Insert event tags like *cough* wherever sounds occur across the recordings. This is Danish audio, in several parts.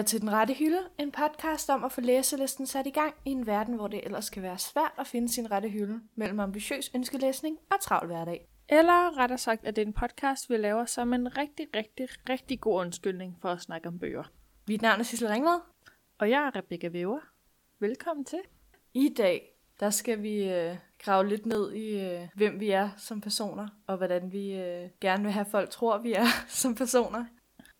lytter til Den Rette Hylde, en podcast om at få læselisten sat i gang i en verden, hvor det ellers kan være svært at finde sin rette hylde mellem ambitiøs ønskelæsning og travl hverdag. Eller rettere sagt, at det er en podcast, vi laver som en rigtig, rigtig, rigtig god undskyldning for at snakke om bøger. Mit navn er Sissel Ringvad. Og jeg er Rebecca Weber. Velkommen til. I dag, der skal vi øh, grave lidt ned i, øh, hvem vi er som personer, og hvordan vi øh, gerne vil have folk tror, vi er *laughs* som personer.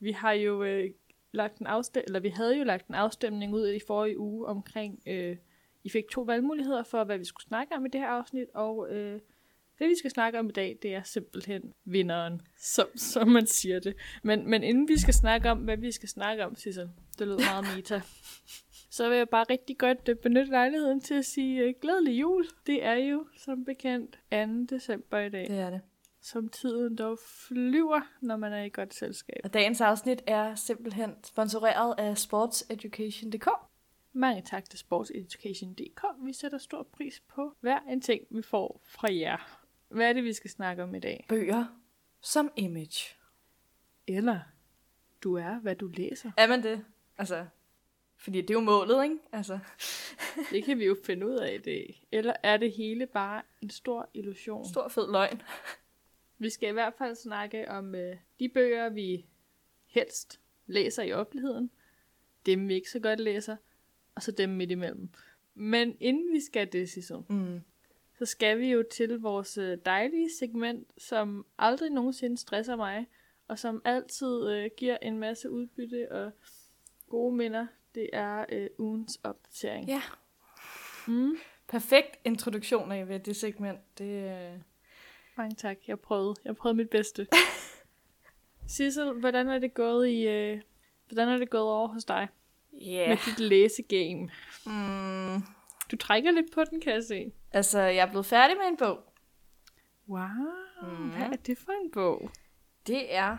Vi har jo øh, lagt en afstem- eller vi havde jo lagt en afstemning ud i forrige uge omkring, øh, I fik to valgmuligheder for, hvad vi skulle snakke om i det her afsnit, og øh, det vi skal snakke om i dag, det er simpelthen vinderen, som, som man siger det. Men, men inden vi skal snakke om, hvad vi skal snakke om, Sissel, det lyder meget meta, *laughs* så vil jeg bare rigtig godt øh, benytte lejligheden til at sige uh, glædelig jul. Det er jo som bekendt 2. december i dag, Det er det. Som tiden dog flyver, når man er i godt selskab. Og dagens afsnit er simpelthen sponsoreret af sportseducation.dk. Mange tak til sportseducation.dk. Vi sætter stor pris på hver en ting, vi får fra jer. Hvad er det, vi skal snakke om i dag? Bøger som image. Eller, du er, hvad du læser. Er man det? Altså, fordi det er jo målet, ikke? Altså, *laughs* Det kan vi jo finde ud af i dag. Eller er det hele bare en stor illusion? stor fed løgn. Vi skal i hvert fald snakke om øh, de bøger, vi helst læser i offentligheden. Dem, vi ikke så godt læser. Og så dem midt imellem. Men inden vi skal det, Sissel, Mm. så skal vi jo til vores øh, dejlige segment, som aldrig nogensinde stresser mig, og som altid øh, giver en masse udbytte og gode minder. Det er øh, ugens opdatering. Ja, Mm. perfekt introduktion af det segment. Det, øh... Mange tak. Jeg prøvede. Jeg prøvede mit bedste. *laughs* Sissel, hvordan er det gået i... Øh, hvordan er det gået over hos dig Yeah. med dit læsegame? Mm. Du trækker lidt på den, kan jeg se. Altså, jeg er blevet færdig med en bog. Wow, mm. hvad er det for en bog? Det er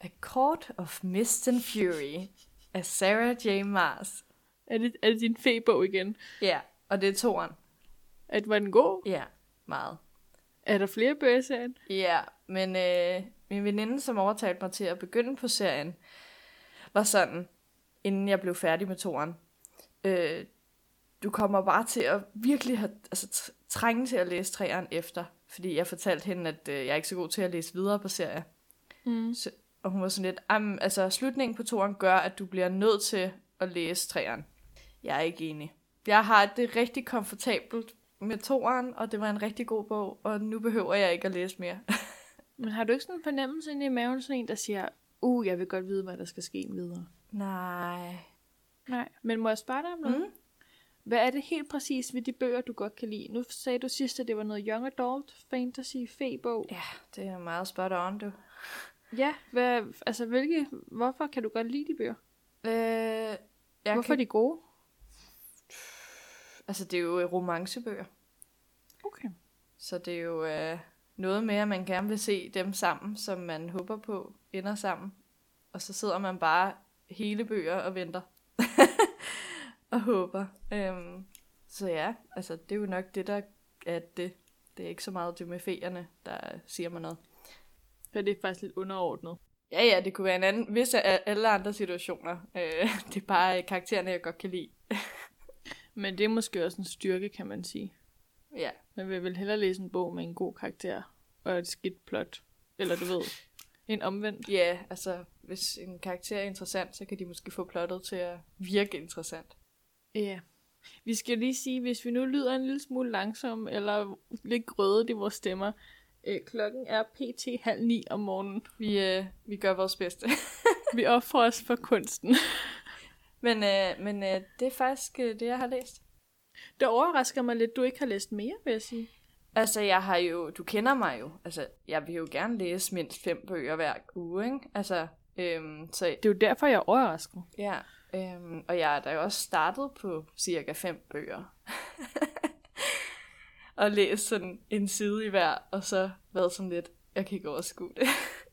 A Court of Mist and Fury af Sarah J. Maas. Er det, er det din fe-bog igen? Ja, og det er toren. At var den god? Ja, meget. Er der flere bøger i serien? Ja, men øh, min veninde, som overtalte mig til at begynde på serien, var sådan, inden jeg blev færdig med toren. Øh, du kommer bare til at virkelig have, altså, tr- trænge til at læse træeren efter, fordi jeg fortalte hende, at øh, jeg er ikke så god til at læse videre på serier. Mm. Så, og hun var sådan lidt, "Am, altså slutningen på toren gør, at du bliver nødt til at læse træeren. Jeg er ikke enig. Jeg har det rigtig komfortabelt med toeren, og det var en rigtig god bog, og nu behøver jeg ikke at læse mere. *laughs* Men har du ikke sådan en fornemmelse inde i maven, sådan en, der siger, uh, jeg vil godt vide, hvad der skal ske videre? Nej. Nej. Men må jeg spørge dig om noget? Mm. Hvad er det helt præcis ved de bøger, du godt kan lide? Nu sagde du sidst, at det var noget young adult fantasy fe-bog. Ja, det er meget spot on, du. Ja, hvad, altså hvilke, hvorfor kan du godt lide de bøger? Øh, jeg hvorfor kan... er de gode? Altså, det er jo øh, romancebøger. Okay. Så det er jo øh, noget med, at man gerne vil se dem sammen, som man håber på ender sammen. Og så sidder man bare hele bøger og venter. *laughs* og håber. Øhm, så ja, altså det er jo nok det, der er det. Det er ikke så meget det med feerne, der siger mig noget. Så det er faktisk lidt underordnet. Ja, ja, det kunne være en anden, hvis alle andre situationer. Øh, *laughs* det er bare øh, karaktererne, jeg godt kan lide. Men det er måske også en styrke, kan man sige. Ja, Man vil vel hellere læse en bog med en god karakter og et skidt plot. Eller du ved, en omvendt. ja altså hvis en karakter er interessant, så kan de måske få plottet til at virke interessant. Ja. Vi skal lige sige, hvis vi nu lyder en lille smule langsom, eller lidt grødet i vores stemmer, øh, klokken er pt. halv ni om morgenen. Vi, øh, vi gør vores bedste. Vi offrer os for kunsten. *laughs* men øh, men øh, det er faktisk øh, det, jeg har læst. Det overrasker mig lidt, du ikke har læst mere, vil jeg sige. Altså, jeg har jo, du kender mig jo. Altså, jeg vil jo gerne læse mindst fem bøger hver uge, ikke? Altså, øhm, så Det er jo derfor, jeg er overrasket. ja. Øhm, og jeg er da også startet på cirka fem bøger. *laughs* og læst sådan en side i hver, og så været sådan lidt, jeg kan ikke overskue det.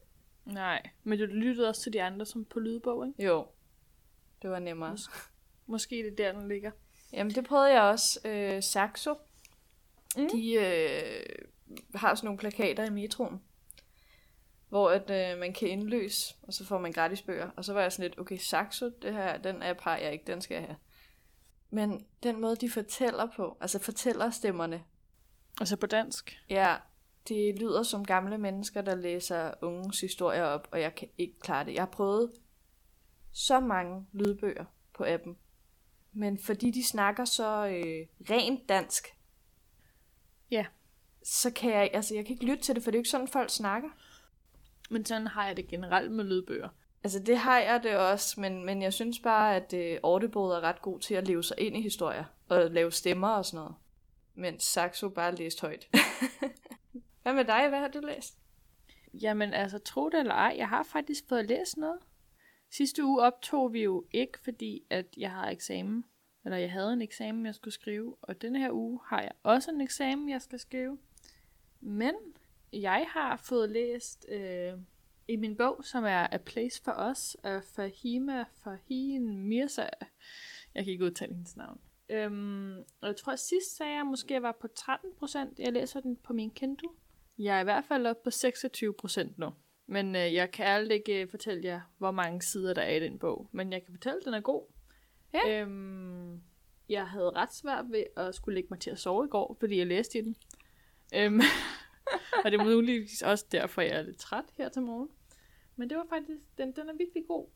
*laughs* Nej, men du lyttede også til de andre som på lydbog, ikke? jo, det var nemmere. Måske det er der, den ligger. Jamen, det prøvede jeg også. Øh, Saxo, Mm. de øh, har sådan nogle plakater i metroen. hvor at, øh, man kan indløse, og så får man gratis bøger. Og så var jeg sådan lidt, okay, Saxo, det her, den app har jeg ikke, den skal jeg have. Men den måde, de fortæller på, altså fortæller stemmerne, Altså på dansk. ja, det lyder som gamle mennesker, der læser unges historier op, og jeg kan ikke klare det. Jeg har prøvet så mange lydbøger på appen, men fordi de snakker så øh, rent dansk, Ja. så kan jeg, altså jeg kan ikke lytte til det, for det er jo ikke sådan, folk snakker. Men sådan har jeg det generelt med lydbøger. Altså det har jeg det også, men, men jeg synes bare, at øh, Audible er ret god til at leve sig ind i historier, og lave stemmer og sådan noget. Mens Saxo bare læst højt. *laughs* Hvad med dig? Hvad har du læst? Jamen altså, tro det eller ej, jeg har faktisk fået læst noget. Sidste uge optog vi jo ikke, fordi at jeg har eksamen. Eller jeg havde en eksamen, jeg skulle skrive. Og denne her uge har jeg også en eksamen, jeg skal skrive. Men jeg har fået læst øh, i min bog, som er A Place for Us af Fahima Fahin Mirza. Jeg kan ikke udtale hendes navn. Øhm, og jeg tror, at sidst sagde jeg måske, at jeg var på 13 procent. Jeg læser den på min Kindle. Jeg er i hvert fald oppe på 26 procent nu. Men øh, jeg kan ærligt ikke øh, fortælle jer, hvor mange sider der er i den bog. Men jeg kan fortælle, at den er god. Ja. Øhm, jeg havde ret svært ved at skulle lægge mig til at sove i går, fordi jeg læste i den. Øhm, *laughs* og det er muligvis også derfor, jeg er lidt træt her til morgen. Men det var faktisk, den, den er virkelig god.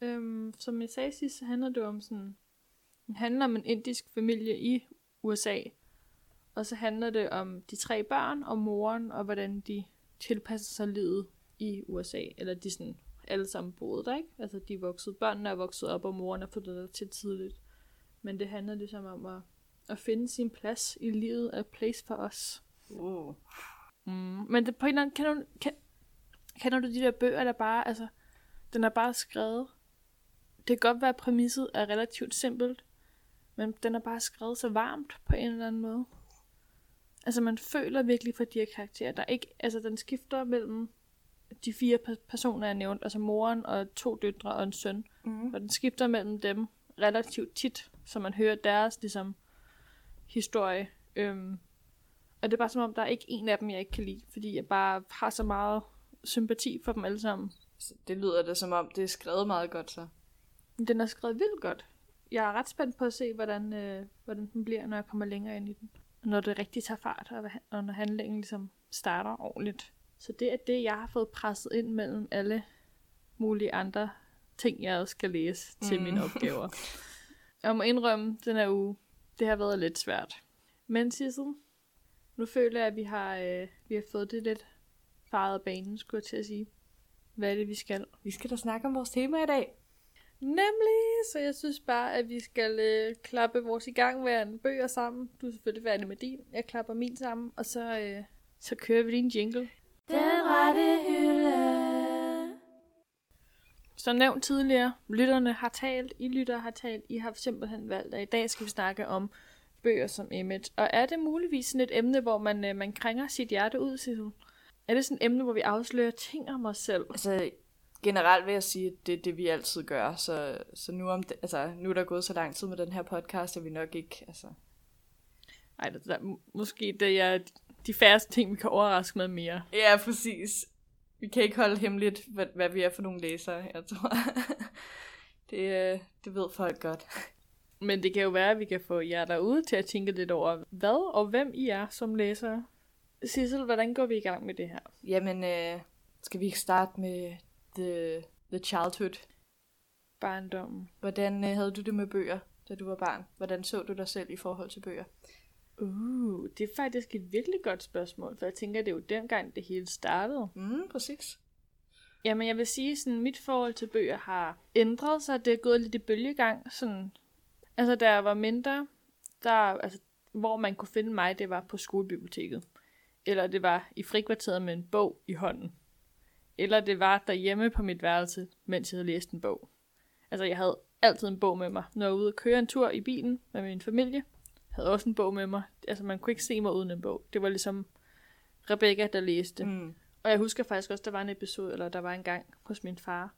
Øhm, som jeg sagde sidst, så handler det om sådan, den handler om en indisk familie i USA. Og så handler det om de tre børn og moren, og hvordan de tilpasser sig livet i USA. Eller de sådan alle sammen boede der, ikke? Altså de vokset, børnene er vokset op, og moren er flyttet der til tidligt. Men det handler ligesom om at, at finde sin plads i livet, a place for os. Uh. Mm. Men det, på en eller anden, kender, du, kan, kender du de der bøger, der bare, altså, den er bare skrevet. Det kan godt være, at præmisset er relativt simpelt, men den er bare skrevet så varmt på en eller anden måde. Altså, man føler virkelig for de her karakterer. Der er ikke, altså, den skifter mellem de fire pe- personer, jeg nævnte, altså moren og to døtre og en søn. Mm. Og den skifter mellem dem relativt tit, så man hører deres ligesom, historie. Øhm, og det er bare som om, der er ikke en af dem, jeg ikke kan lide, fordi jeg bare har så meget sympati for dem alle sammen. Så Det lyder det som om, det er skrevet meget godt så. Den er skrevet vildt godt. Jeg er ret spændt på at se, hvordan, øh, hvordan den bliver, når jeg kommer længere ind i den. Når det rigtig tager fart, og, og når handlingen ligesom starter ordentligt. Så det er det, jeg har fået presset ind mellem alle mulige andre ting, jeg også skal læse til Mm. mine opgaver. *laughs* Jeg må indrømme, den her uge, det har været lidt svært. Men Sissel, nu føler jeg, at vi har, øh, vi har fået det lidt faret af banen, skulle jeg til at sige. Hvad er det, vi skal? Vi skal da snakke om vores tema i dag. Nemlig, så jeg synes bare, at vi skal øh, klappe vores igangværende bøger sammen. Du er selvfølgelig færdig med din, jeg klapper min sammen, og så, øh, så kører vi din jingle. Den rette hylde. Som nævnt tidligere, lytterne har talt, I lyttere har talt, I har simpelthen valgt, at i dag skal vi snakke om bøger som image. Og er det muligvis sådan et emne, hvor man, øh, man krænger sit hjerte ud, Sissel? Er det sådan et emne, hvor vi afslører ting om os selv? Altså, generelt vil jeg sige, at det er det, vi altid gør. Så, så nu, om det, altså, nu er der gået så lang tid med den her podcast, at vi nok ikke... Altså... Ej, det er måske det er de færreste ting, vi kan overraske med mere. Ja, præcis. Vi kan ikke holde hemmeligt, hvad, hvad vi er for nogle læsere, jeg tror. *laughs* det, øh, det ved folk godt. Men det kan jo være, at vi kan få jer derude til at tænke lidt over, hvad og hvem I er som læsere. Sissel, hvordan går vi i gang med det her? Jamen, øh, skal vi ikke starte med the, the childhood? Barndommen. Hvordan øh, havde du det med bøger, da du var barn? Hvordan så du dig selv i forhold til bøger? Uh, det er faktisk et virkelig godt spørgsmål, for jeg tænker, det er jo dengang, det hele startede. Mm, præcis. Jamen, jeg vil sige, sådan mit forhold til bøger har ændret sig. Det er gået lidt i bølgegang. Sådan, altså, da jeg var mindre, der, altså, hvor man kunne finde mig, det var på skolebiblioteket. Eller det var i frikvarteret med en bog i hånden. Eller det var derhjemme på mit værelse, mens jeg havde læst en bog. Altså, jeg havde altid en bog med mig. Når jeg var ude og køre en tur i bilen med min familie, havde også en bog med mig. Altså, man kunne ikke se mig uden en bog. Det var ligesom Rebecca, der læste. Mm. Og jeg husker faktisk også, der var en episode, eller der var en gang hos min far,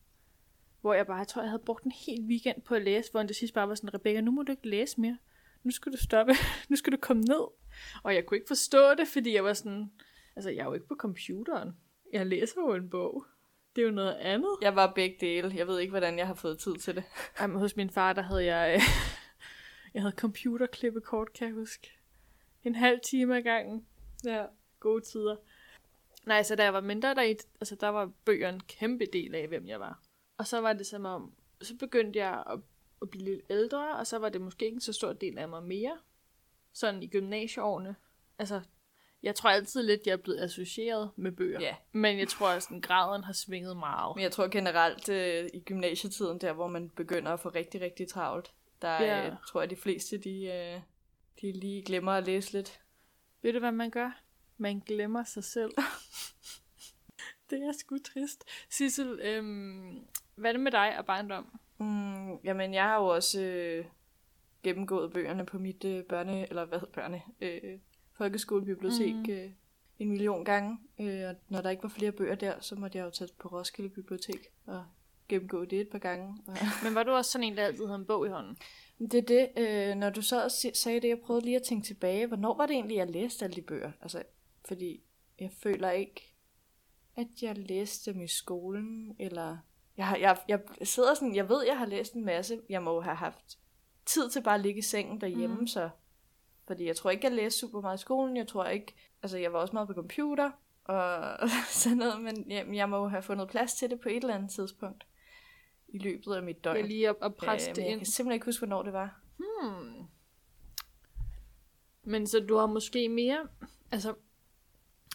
hvor jeg bare, jeg tror, jeg havde brugt en hel weekend på at læse, hvor han til sidst bare var sådan, Rebecca, nu må du ikke læse mere. Nu skal du stoppe. *laughs* nu skal du komme ned. Og jeg kunne ikke forstå det, fordi jeg var sådan, altså jeg er jo ikke på computeren. Jeg læser jo en bog. Det er jo noget andet. Jeg var begge dele. Jeg ved ikke, hvordan jeg har fået tid til det. Jamen, hos min far, der havde jeg... jeg havde computerklippekort, kan jeg huske. En halv time ad gangen. Ja, gode tider. Nej, så da jeg var mindre, der, altså, der var bøger en kæmpe del af, hvem jeg var. Og så var det som om, så begyndte jeg at, at blive lidt ældre, og så var det måske ikke en så stor del af mig mere. Sådan i gymnasieårene. Altså, jeg tror altid lidt, jeg er blevet associeret med bøger. Ja. Men jeg tror, at sådan, graden har svinget meget. Men jeg tror generelt øh, i gymnasietiden, der hvor man begynder at få rigtig, rigtig travlt, der Ja. øh, tror jeg, de fleste, de, øh, de lige glemmer at læse lidt. Ved du, hvad man gør? Man glemmer sig selv. *laughs* det er sgu trist. Sissel, øhm, hvad er det med dig og barndom? Mm, jamen, jeg har jo også øh, gennemgået bøgerne på mit øh, børne, eller hvad hedder børne, øh, folkeskolebibliotek mm. øh, en million gange. Øh, og når der ikke var flere bøger der, så måtte jeg jo tage på Roskilde Bibliotek og gennemgå det et par gange. *laughs* Men var du også sådan en, der altid havde en bog i hånden? Det er det, øh, når du så sagde det, jeg prøvede lige at tænke tilbage, hvornår var det egentlig, jeg læste alle de bøger? Altså, fordi jeg føler ikke, at jeg læste dem i skolen, eller... Jeg, har, jeg, jeg sidder sådan, jeg ved, jeg har læst en masse, jeg må have haft tid til bare at ligge i sengen derhjemme, mm. så... Fordi jeg tror ikke, jeg læste super meget i skolen, jeg tror ikke... Altså, jeg var også meget på computer, og *laughs* sådan noget, men jeg, jeg må jo have fundet plads til det på et eller andet tidspunkt i løbet af mit døgn. Jeg lige at, at presse Øh, det men jeg ind. kan simpelthen ikke huske, hvornår det var. Hmm. Men så du har måske mere... Altså,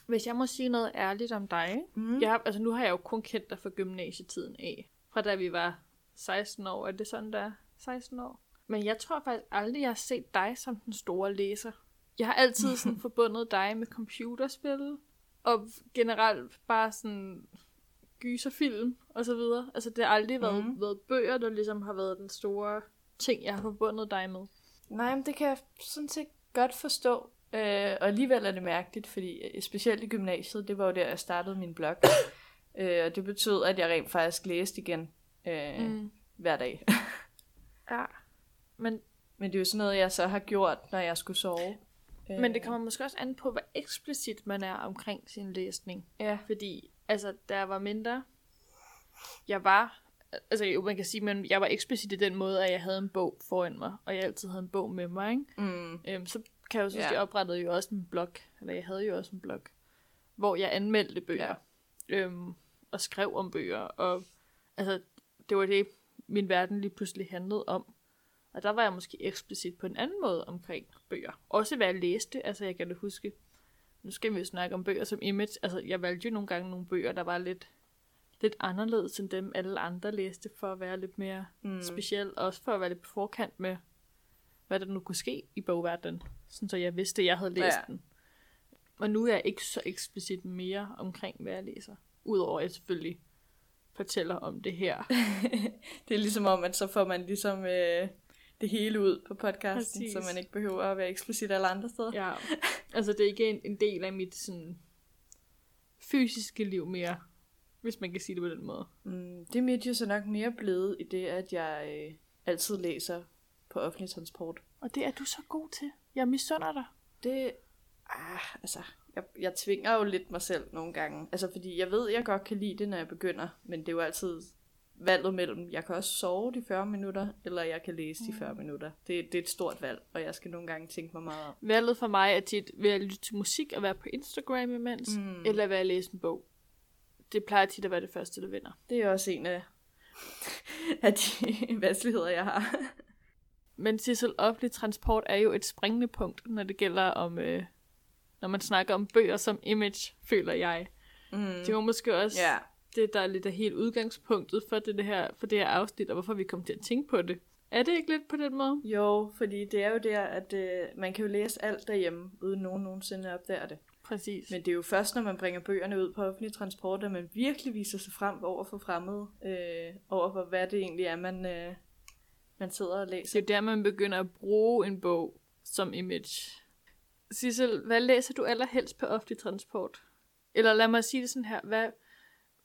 hvis jeg må sige noget ærligt om dig. Mm. Jeg har, altså, nu har jeg jo kun kendt dig fra gymnasietiden af. Fra da vi var 16 år. Er det sådan, der 16 år? Men jeg tror faktisk aldrig, jeg har set dig som den store læser. Jeg har altid sådan *laughs* forbundet dig med computerspil. Og generelt bare sådan gyserfilm og så videre. Altså, det har aldrig været, Mhm. været bøger, der ligesom har været den store ting, jeg har forbundet dig med. Nej, men det kan jeg sådan set godt forstå. Øh, og alligevel er det mærkeligt, fordi øh, specielt i gymnasiet, det var jo der, jeg startede min blog. *coughs* øh, og det betød, at jeg rent faktisk læste igen øh, mm. Mm. hver dag. *laughs* Ja. Men, men det er jo sådan noget, jeg så har gjort, når jeg skulle sove. Øh, men det kommer måske også an på, hvor eksplicit man er omkring sin læsning. Ja. Fordi, altså, da jeg var mindre, jeg var, altså jo, man kan sige, men jeg var eksplicit i den måde, at jeg havde en bog foran mig, og jeg altid havde en bog med mig, ikke? Mm. Øhm, så kan jeg jo synes, Ja. jeg oprettede jo også en blog, eller jeg havde jo også en blog, hvor jeg anmeldte bøger, ja. øhm, og skrev om bøger, og altså, det var det, min verden lige pludselig handlede om. Og der var jeg måske eksplicit på en anden måde omkring bøger. Også hvad jeg læste, altså jeg kan da huske, nu skal vi jo snakke om bøger som image, altså jeg valgte jo nogle gange nogle bøger, der var lidt, lidt anderledes end dem alle andre læste, for at være lidt mere Mm. speciel, og også for at være lidt på forkant med, hvad der nu kunne ske i bogverdenen, sådan så jeg vidste, at jeg havde læst Ja. den. Og nu er jeg ikke så eksplicit mere omkring, hvad jeg læser. Udover at jeg selvfølgelig fortæller om det her. *laughs* det er ligesom om, at så får man ligesom øh, det hele ud på podcasten, Præcis. så man ikke behøver at være eksplicit alle andre steder. Ja. *laughs* Altså, det er ikke en, en del af mit sådan, fysiske liv mere, hvis man kan sige det på den måde. Mm, det er mit jo så nok mere blevet i det, at jeg øh, altid læser på offentlig transport. Og det er du så god til. Jeg misunder dig. Det, ah, altså, jeg, jeg tvinger jo lidt mig selv nogle gange. Altså, fordi jeg ved, jeg godt kan lide det, når jeg begynder, men det er jo altid valget mellem, jeg kan også sove de 40 minutter, eller jeg kan læse de 40 minutter. Det, det er et stort valg, og jeg skal nogle gange tænke mig meget om. Valget for mig er tit ved at lytte til musik og være på Instagram imens, Mm. mm. eller ved at læse en bog. Det plejer tit at være det første, der vinder. Det er også en af, af de *laughs* vanskeligheder, jeg har. Men Sissel, offentlig transport er jo et springende punkt, når det gælder om, øh, når man snakker om bøger som image, føler jeg. Mm. Det var måske også Ja, det, der er lidt af helt udgangspunktet for det, det her, for det her afsnit, og hvorfor vi kom til at tænke på det. Er det ikke lidt på den måde? jo, fordi det er jo der, at øh, man kan jo læse alt derhjemme, uden nogen nogensinde opdager det. Præcis. Men det er jo først, når man bringer bøgerne ud på offentlig transport, at man virkelig viser sig frem over for fremmede, øh, over for hvad det egentlig er, man, øh, man sidder og det læser. er jo der, man begynder at bruge en bog som image. Sissel, hvad læser du allerhelst på offentlig transport? Eller lad mig sige det sådan her, hvad,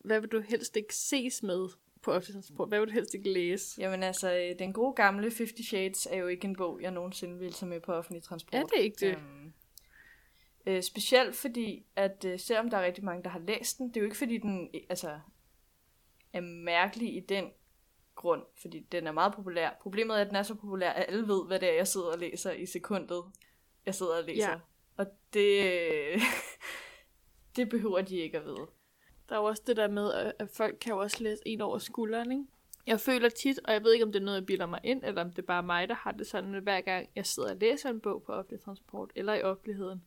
hvad vil du helst ikke ses med på offentlig transport? Hvad vil du helst ikke læse? Jamen altså, øh, den gode gamle Fifty Shades er jo ikke en bog, jeg nogensinde vil tage med på offentlig transport. Er det ikke det? Øhm, Øh, specielt fordi, at øh, selvom der er rigtig mange, der har læst den, det er jo ikke fordi, den øh, altså, er mærkelig i den grund, fordi den er meget populær. Problemet er, at den er så populær, at alle ved, hvad det er, jeg sidder og læser i sekundet, jeg sidder og læser. Ja. Og det, øh, *laughs* det behøver de ikke at vide. Der er jo også det der med, at- folk kan jo også læse en over skulderen, ikke? Jeg føler tit, og jeg ved ikke, om det er noget, jeg bilder mig ind, eller om det er bare mig, der har det sådan, at hver gang jeg sidder og læser en bog på offentlig transport, eller i offentligheden,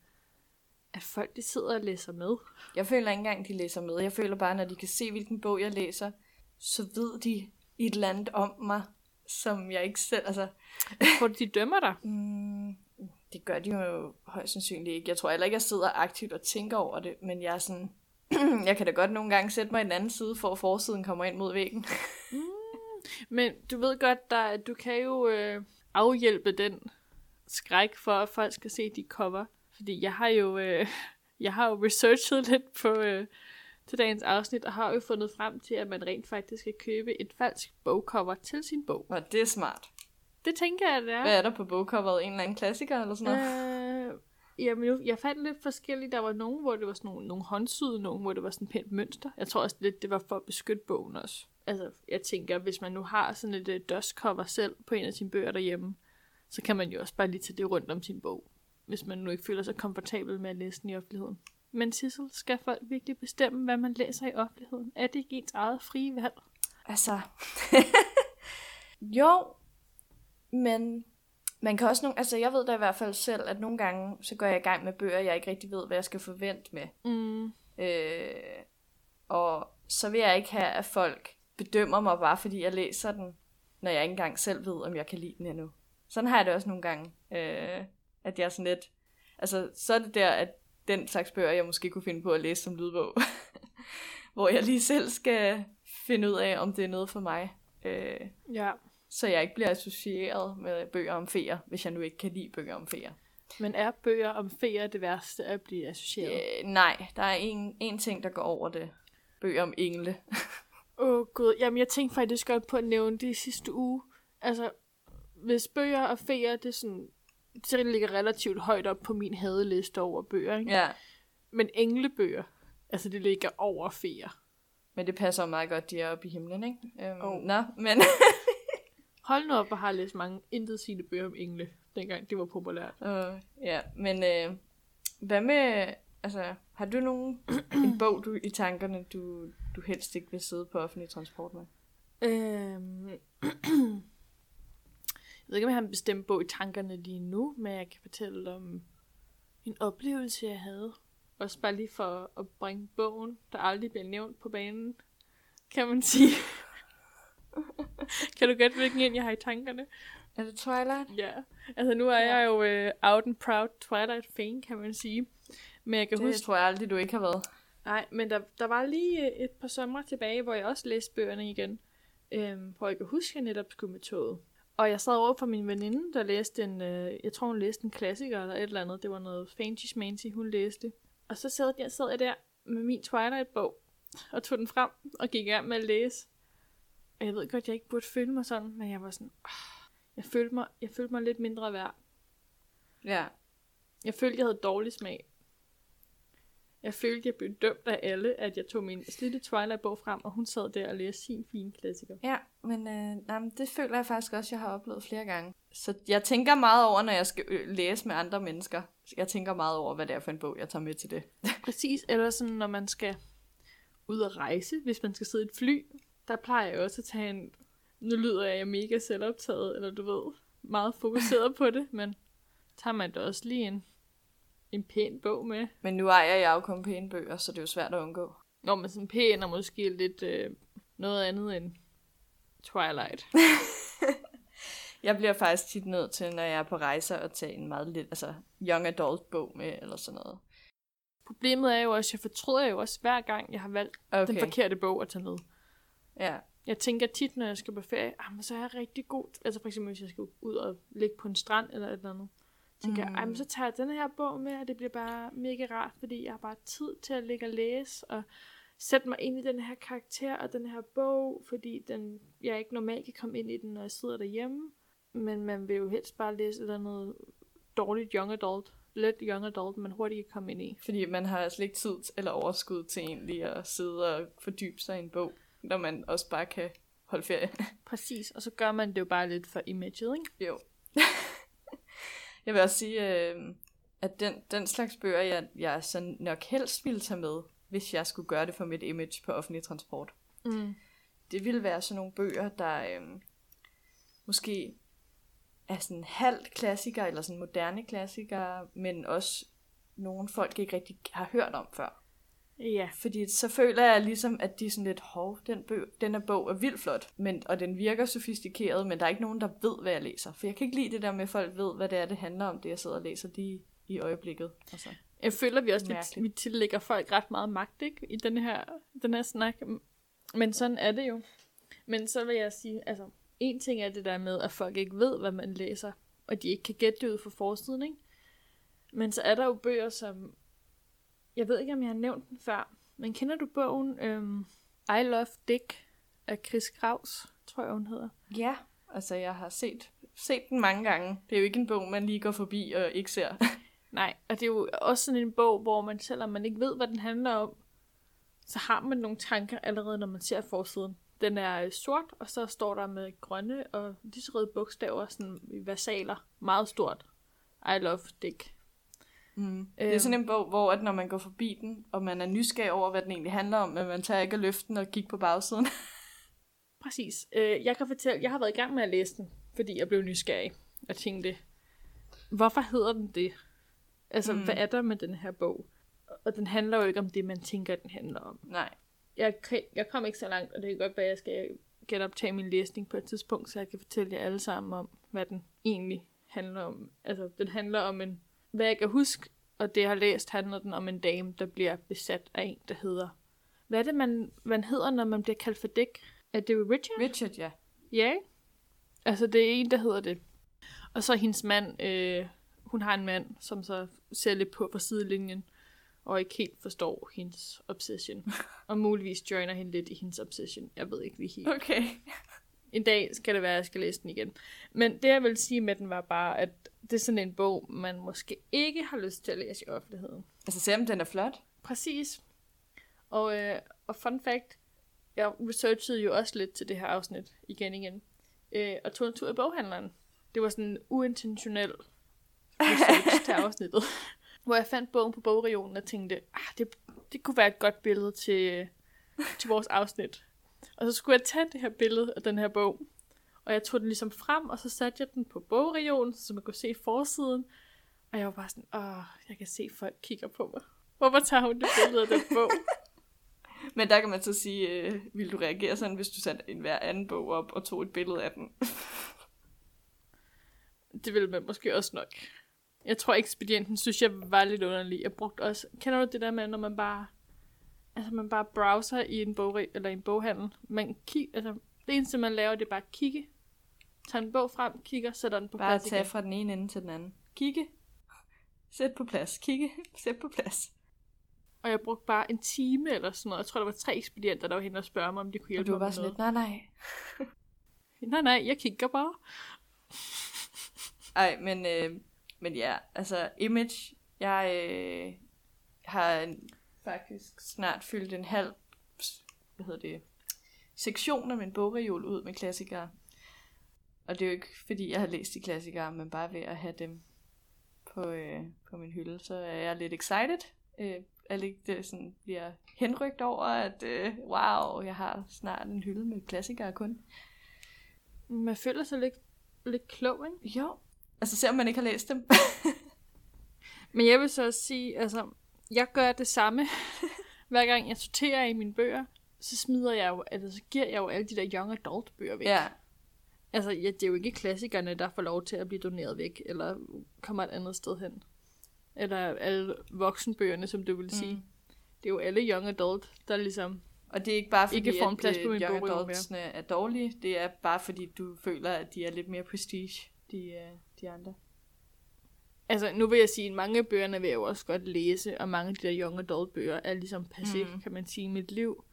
at folk de sidder og læser med. Jeg føler ikke engang, de læser med. Jeg føler bare, når de kan se, hvilken bog jeg læser, så ved de et eller andet om mig, som jeg ikke selv... Altså, Tror de dømmer dig? *laughs* mm, det gør de jo højst sandsynligt ikke. Jeg tror heller ikke, jeg sidder aktivt og tænker over det, men jeg er sådan... *clears throat* jeg kan da godt nogle gange sætte mig i den anden side, for at forsiden kommer ind mod væggen. *laughs* Men du ved godt, der, at du kan jo øh, afhjælpe den skræk for, at folk skal se de cover. Fordi jeg har jo, øh, *laughs* jeg har jo researchet *laughs* lidt på øh, til dagens afsnit, og har jo fundet frem til, at man rent faktisk kan købe et falsk bogcover til sin bog. Og det er smart. Det tænker jeg, det er. Hvad er der på bogcoveret? En eller anden klassiker eller sådan noget? Øh, jamen, jo, jeg fandt lidt forskellige. Der var nogen, hvor det var sådan nogle, nogle håndsyde, nogen, hvor det var sådan pænt mønster. Jeg tror også lidt, det var for at beskytte bogen også. Altså, jeg tænker, hvis man nu har sådan et øh, uh, dustcover selv på en af sine bøger derhjemme, så kan man jo også bare lige tage det rundt om sin bog, hvis man nu ikke føler sig komfortabel med at læse den i offentligheden. Men Sissel, skal folk virkelig bestemme, hvad man læser i offentligheden? Er det ikke ens eget frie valg? Altså... *laughs* jo, men man kan også nogle... Altså, jeg ved da i hvert fald selv, at nogle gange, så går jeg i gang med bøger, jeg ikke rigtig ved, hvad jeg skal forvente med. Mm. Øh, og så vil jeg ikke have, at folk bedømmer mig bare, fordi jeg læser den, når jeg ikke engang selv ved, om jeg kan lide den endnu. Sådan har jeg det også nogle gange, øh, at jeg er sådan lidt... Altså, så er det der, at den slags bøger, jeg måske kunne finde på at læse som lydbog, *laughs* hvor jeg lige selv skal finde ud af, om det er noget for mig. Øh, Ja. Så jeg ikke bliver associeret med bøger om feer, hvis jeg nu ikke kan lide bøger om feer. Men er bøger om feer det værste at blive associeret? Øh, nej, der er en, en ting, der går over det. Bøger om engle. *laughs* Åh oh, gud, jamen jeg tænkte faktisk godt på at nævne det i sidste uge. Altså, hvis bøger og feer, det er sådan, det ligger relativt højt op på min hadeliste over bøger, ikke? ja, Men englebøger, altså det ligger over feer. men det passer meget godt, de er oppe i himlen, ikke? Øhm, Oh. Nå, men *laughs* Hold nu op, og har læst mange intetsigende bøger om engle, dengang det var populært. øh, ja, men øh, hvad med, altså, har du nogen, en *clears throat* bog du, i tankerne, du, du helst ikke vil sidde på offentlig transport med? Øhm... *clears throat* jeg ved ikke, om jeg har en bestemt bog i tankerne lige nu, men jeg kan fortælle om en oplevelse, jeg havde. Også bare lige for at bringe bogen, der aldrig bliver nævnt på banen, kan man sige. *laughs* *laughs* kan du gætte, hvilken en jeg har i tankerne? Er det Twilight? Ja, altså nu er Ja. jeg jo øh, out and proud Twilight fan, kan man sige. Men jeg kan Det huske, tror jeg aldrig, du ikke har været. Nej, men der, der var lige øh, et par sommer tilbage, hvor jeg også læste bøgerne igen. Øhm, hvor jeg kan huske, at jeg netop skulle med toget. Og jeg sad over for min veninde, der læste en, øh, jeg tror hun læste en klassiker eller et eller andet. Det var noget Fancy Schmancy, hun læste. Og så sad jeg, sad jeg der med min Twilight-bog, og tog den frem og gik i gang med at læse. Og jeg ved godt, jeg ikke burde føle mig sådan, men jeg var sådan, oh, jeg følte mig, jeg følte mig lidt mindre værd. Ja. Jeg følte, jeg havde dårlig smag. Jeg følte, jeg blev dømt af alle, at jeg tog min slidte Twilight-bog frem, og hun sad der og læste sin fine klassiker. Ja, men, øh, nej, men det føler jeg faktisk også, jeg har oplevet flere gange. Så jeg tænker meget over, når jeg skal øh, læse med andre mennesker. Jeg tænker meget over, hvad det er for en bog, jeg tager med til det. *laughs* Præcis, eller sådan, når man skal ud og rejse, hvis man skal sidde i et fly, der plejer jeg også at tage en... Nu lyder jeg, er mega selvoptaget, eller du ved, meget fokuseret på det, men tager man da også lige en, en pæn bog med. Men nu ejer jeg jo kun pæne bøger, så det er jo svært at undgå. Når man sådan pæn og måske lidt øh, noget andet end Twilight. *laughs* Jeg bliver faktisk tit nødt til, når jeg er på rejser, at tage en meget lidt, altså young adult bog med, eller sådan noget. Problemet er jo også, at jeg fortryder jo også hver gang, jeg har valgt okay. den forkerte bog at tage med. Ja. Jeg tænker tit, når jeg skal på ferie, ah, men så er jeg rigtig god. Altså for eksempel, hvis jeg skal ud og ligge på en strand eller et eller andet. Tænker mm. jeg, "Ej, men så tager jeg den her bog med, og det bliver bare mega rart, fordi jeg har bare tid til at ligge og læse, og sætte mig ind i den her karakter og den her bog, fordi den, jeg ikke normalt kan komme ind i den, når jeg sidder derhjemme. Men man vil jo helst bare læse et eller andet dårligt young adult let young adult, man hurtigt kan komme ind i. Fordi man har slet ikke tid eller overskud til egentlig at sidde og fordybe sig i en bog, når man også bare kan holde ferie. *laughs* Præcis, og så gør man det jo bare lidt for imaget, ikke? Jo. *laughs* jeg vil også sige, øh, at den, den slags bøger, jeg, jeg så nok helst ville tage med, hvis jeg skulle gøre det for mit image på offentlig transport, Mm. det ville være sådan nogle bøger, der øh, måske er sådan halvt klassikere, eller sådan moderne klassikere, men også nogle folk ikke rigtig har hørt om før. Ja, Fordi så føler jeg ligesom, at de er sådan lidt, hov, den, bøg, den her bog er vildt flot, men, og den virker sofistikeret, men der er ikke nogen, der ved, hvad jeg læser. For jeg kan ikke lide det der med, at folk ved, hvad det er, det handler om, det jeg sidder og læser lige i øjeblikket. Altså. jeg føler, vi også lidt, vi tillægger folk ret meget magt, ikke? I den her, den her snak. Men sådan er det jo. Men så vil jeg sige, altså, en ting er det der med, at folk ikke ved, hvad man læser, og de ikke kan gætte det ud fra forsiden, ikke? Men så er der jo bøger, som... Jeg ved ikke, om jeg har nævnt den før, men kender du bogen øhm, I Love Dick af Chris Kraus, tror jeg, hun hedder? Ja, altså jeg har set, set den mange gange. Det er jo ikke en bog, man lige går forbi og ikke ser. *laughs* Nej, og det er jo også sådan en bog, hvor man, selvom man ikke ved, hvad den handler om, så har man nogle tanker allerede, når man ser forsiden. Den er øh, sort, og så står der med grønne og lyserøde bogstaver, sådan i versaler, meget stort. I love Dick. Mm. Det er sådan en bog, hvor at når man går forbi den, og man er nysgerrig over, hvad den egentlig handler om, men man tager ikke at løfte den og kigge på bagsiden. *laughs* Præcis. Øh, jeg kan fortælle, jeg har været i gang med at læse den, fordi jeg blev nysgerrig og tænkte, hvorfor hedder den det? Altså, Mm. hvad er der med den her bog? Og den handler jo ikke om det, man tænker, den handler om. Nej. jeg, jeg kom ikke så langt, og det kan godt være, at jeg skal genoptage min læsning på et tidspunkt, så jeg kan fortælle jer alle sammen om, hvad den egentlig handler om. Altså, den handler om en, hvad jeg kan huske, og det jeg har læst, handler den om en dame, der bliver besat af en, der hedder, hvad er det, man, man hedder, når man bliver kaldt for Dick? Er det Richard? Richard, ja. Ja, ikke? Altså, det er en, der hedder det. Og så hendes mand, øh, hun har en mand, som så ser lidt på på sidelinjen, og ikke helt forstår hendes obsession. *laughs* og muligvis joiner hende lidt i hendes obsession. Jeg ved ikke lige helt. Okay. En dag skal det være, at jeg skal læse den igen. Men det, jeg vil sige med den, var bare, at det er sådan en bog, man måske ikke har lyst til at læse i offentligheden. Altså selvom den er flot. Præcis. Og, øh, og fun fact, jeg researchede jo også lidt til det her afsnit igen igen, øh, og tog en tur i boghandleren. Det var sådan en uintentionel research til *laughs* afsnittet, hvor jeg fandt bogen på bogregionen og tænkte, ah, det, det kunne være et godt billede til, til vores afsnit. Og så skulle jeg tage det her billede af den her bog, og jeg tog den ligesom frem, og så satte jeg den på bogregionen, så man kunne se forsiden. Og jeg var bare sådan, åh, jeg kan se, folk kigger på mig. Hvorfor tager hun det billede af den bog? *laughs* Men der kan man så sige, øh, vil du reagere sådan, hvis du satte en hver anden bog op og tog et billede af den? *laughs* Det ville man måske også nok. Jeg tror, ekspedienten synes, jeg var lidt underlig. Jeg brugte også... Kender du det der med, når man bare... Altså, man bare browser i en, bog, eller en boghandel. Man kig, altså, det eneste, man laver, det er bare at kigge. Tager en bog frem, kigger, sætter den på Bare plads tage igen. fra den ene ende til den anden. Kigge. Sæt på plads. Kigge. *laughs* Sæt på plads. Og jeg brugte bare en time eller sådan noget. Jeg tror, der var tre ekspedienter, der var henne og spørge mig, om de kunne Og hjælpe du var mig bare sådan lidt, nej, nej. *laughs* Nej, nej, jeg kigger bare. Ej, men, øh, men ja, altså image, jeg øh, har faktisk snart fyldt en halv, hvad hedder det, sektion af min bogreol ud med klassikere. Og det er jo ikke, fordi jeg har læst de klassikere, men bare ved at have dem på, øh, på min hylde, så er jeg lidt excited. Øh, at lidt, det sådan bliver henrygt over, at øh, wow, jeg har snart en hylde med klassikere kun. Man føler sig lidt, lidt klog, ikke? Jo. Altså selvom man ikke har læst dem. *laughs* Men jeg vil så også sige, altså, jeg gør det samme. *laughs* Hver gang jeg sorterer i mine bøger, så smider jeg jo, altså, så giver jeg jo alle de der young adult bøger væk. ja, Altså, ja, det er jo ikke klassikerne, der får lov til at blive doneret væk, eller kommer et andet sted hen. Eller alle voksenbøgerne, som du vil sige. Mm. Det er jo alle young adult, der ligesom... Og det er ikke bare fordi, Ikke får en plads at på øh, min young adultsene er dårlige. Det er bare fordi, du føler, at de er lidt mere prestige, de, øh, de andre. Altså, nu vil jeg sige, at mange af bøgerne vil jeg jo også godt læse, og mange af de der young adult bøger er ligesom passé, Mm. kan man sige, i mit liv.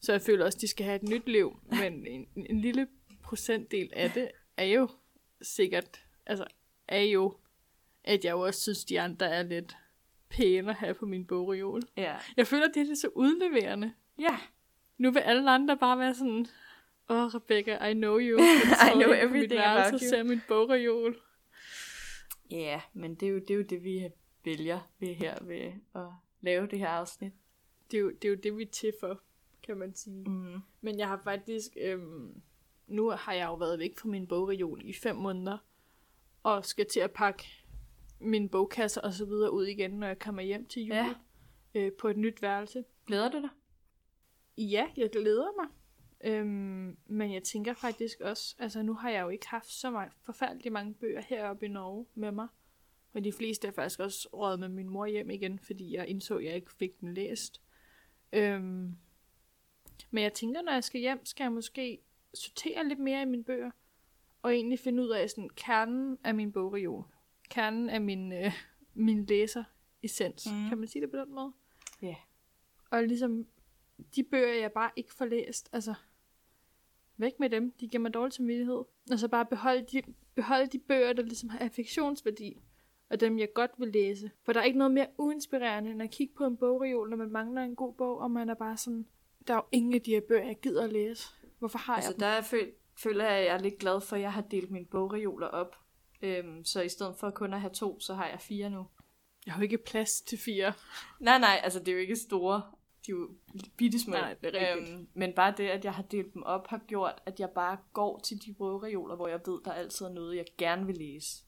Så jeg føler også, at de skal have et nyt liv, men en, en lille procentdel af det er jo sikkert, altså, er jo at jeg jo også synes, de andre er lidt pæne at have på min bogreol. Ja. Jeg føler, det er så udleverende. Ja. Nu vil alle andre bare være sådan, åh, oh, Rebecca, I know you. *laughs* I know everything about you. ser min bogreol. Ja, men det er, jo, det er jo det, vi vælger ved her ved at lave det her afsnit. Det er jo det, er jo det vi er til for, kan man sige. Mm. Men jeg har faktisk, øhm, nu har jeg jo været væk fra min bogreol i fem måneder, og skal til at pakke min bogkasse og så videre ud igen, når jeg kommer hjem til jul Ja. øh, på et nyt værelse. Glæder du dig? Ja, jeg glæder mig. Øhm, men jeg tænker faktisk også, altså nu har jeg jo ikke haft så meget, forfærdeligt mange bøger heroppe i Norge med mig. Og de fleste er faktisk også råd med min mor hjem igen, fordi jeg indså, at jeg ikke fik den læst. Øhm, men jeg tænker, når jeg skal hjem, skal jeg måske sortere lidt mere i mine bøger. Og egentlig finde ud af sådan, kernen af min bogreol. Kernen af min, øh, min læser-essens. Mhm. Mm. Kan man sige det på den måde? Ja. Og ligesom de bøger, jeg bare ikke får læst, altså væk med dem, de giver mig dårlig samvittighed. Og så bare beholde de, beholde de bøger, der ligesom har affektionsværdi, og dem jeg godt vil læse. For der er ikke noget mere uinspirerende, end at kigge på en bogreol, når man mangler en god bog, og man er bare sådan, der er jo ingen af de her bøger, jeg gider at læse. Hvorfor har Altså, jeg dem? der er føl, føler jeg, at jeg er lidt glad for, at jeg har delt mine bogreoler op. Øhm, så i stedet for kun at have to, så har jeg fire nu. Jeg har jo ikke plads til fire. Nej, nej, altså det er jo ikke store. De er jo bitte små. Nej, det er rigtigt. Øhm, men bare det, at jeg har delt dem op, har gjort, at jeg bare går til de bogreoler, hvor jeg ved, der altid er noget, jeg gerne vil læse.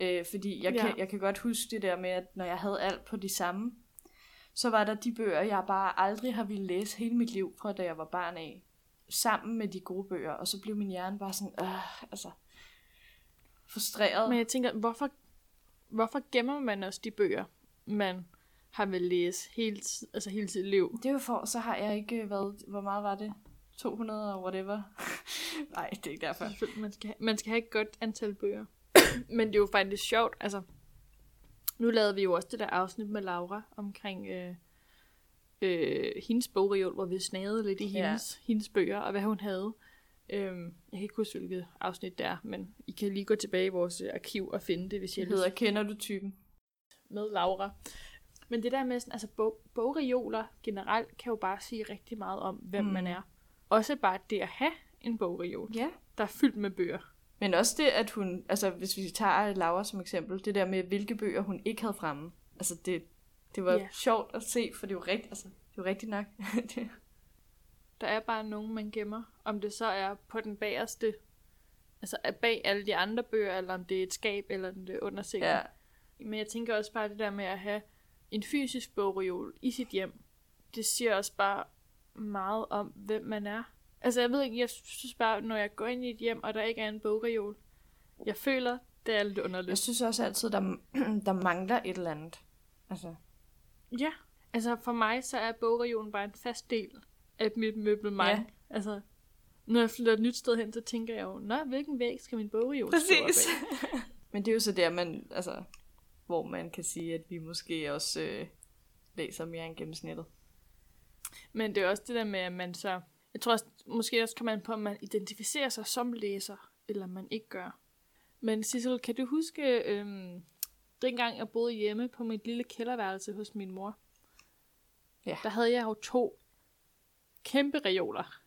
Øh, fordi jeg, Ja. kan, jeg kan godt huske det der med, at når jeg havde alt på de samme, så var der de bøger, jeg bare aldrig har ville læse hele mit liv, fra da jeg var barn af, sammen med de gode bøger, og så blev min hjerne bare sådan, øh, altså, frustreret. Men jeg tænker, hvorfor, hvorfor gemmer man også de bøger, man har vil læse hele, altså hele sit liv? Det er jo for, så har jeg ikke været, hvor meget var det? 200 og whatever. *laughs* Nej, det er ikke derfor. Man skal, have, man skal have et godt antal bøger. *coughs* Men det er jo faktisk sjovt, altså... Nu lavede vi jo også det der afsnit med Laura omkring øh, øh, hendes bogreol, hvor vi snagede lidt i Ja. hendes, hendes bøger, og hvad hun havde. Øhm, jeg kan ikke huske, hvilket afsnit det er, men I kan lige gå tilbage i vores øh, arkiv og finde det, hvis I Det hedder, kender du typen? med Laura. Men det der med, sådan, altså bog, bogreoler generelt, kan jo bare sige rigtig meget om, hvem Mm. man er. Også bare det at have en bogreol, Ja. der er fyldt med bøger. Men også det, at hun, altså hvis vi tager Laura som eksempel, det der med, hvilke bøger hun ikke havde fremme. Altså det, det var Ja. sjovt at se, for det er jo rigtigt, altså, det er rigtigt nok. *laughs* Der er bare nogen, man gemmer. Om det så er på den bagerste, altså bag alle de andre bøger, eller om det er et skab, eller om det er under sengen. ja. Men jeg tænker også bare det der med at have en fysisk bogreol i sit hjem. Det siger også bare meget om, hvem man er. Altså jeg ved ikke, jeg synes bare, når jeg går ind i et hjem, og der ikke er en bogreol, jeg føler, det er lidt Jeg underligt. synes også altid, der, *clears throat* der mangler et eller andet. Altså, Ja, altså for mig, så er bogreolen bare en fast del af mit møblement. Ja. Altså, når jeg flytter et nyt sted hen, så tænker jeg jo, nå, hvilken væg skal min bogreol stå op? *laughs* Men det er jo så der, man, altså, hvor man kan sige, at vi måske også øh, læser mere end gennemsnittet. Men det er også det der med, at man så... Jeg tror også, måske også kommer man på, om man identificerer sig som læser, eller man ikke gør. Men Sissel, kan du huske, øhm, dengang jeg boede hjemme på mit lille kælderværelse hos min mor? Ja. Der havde jeg jo to kæmpe reoler.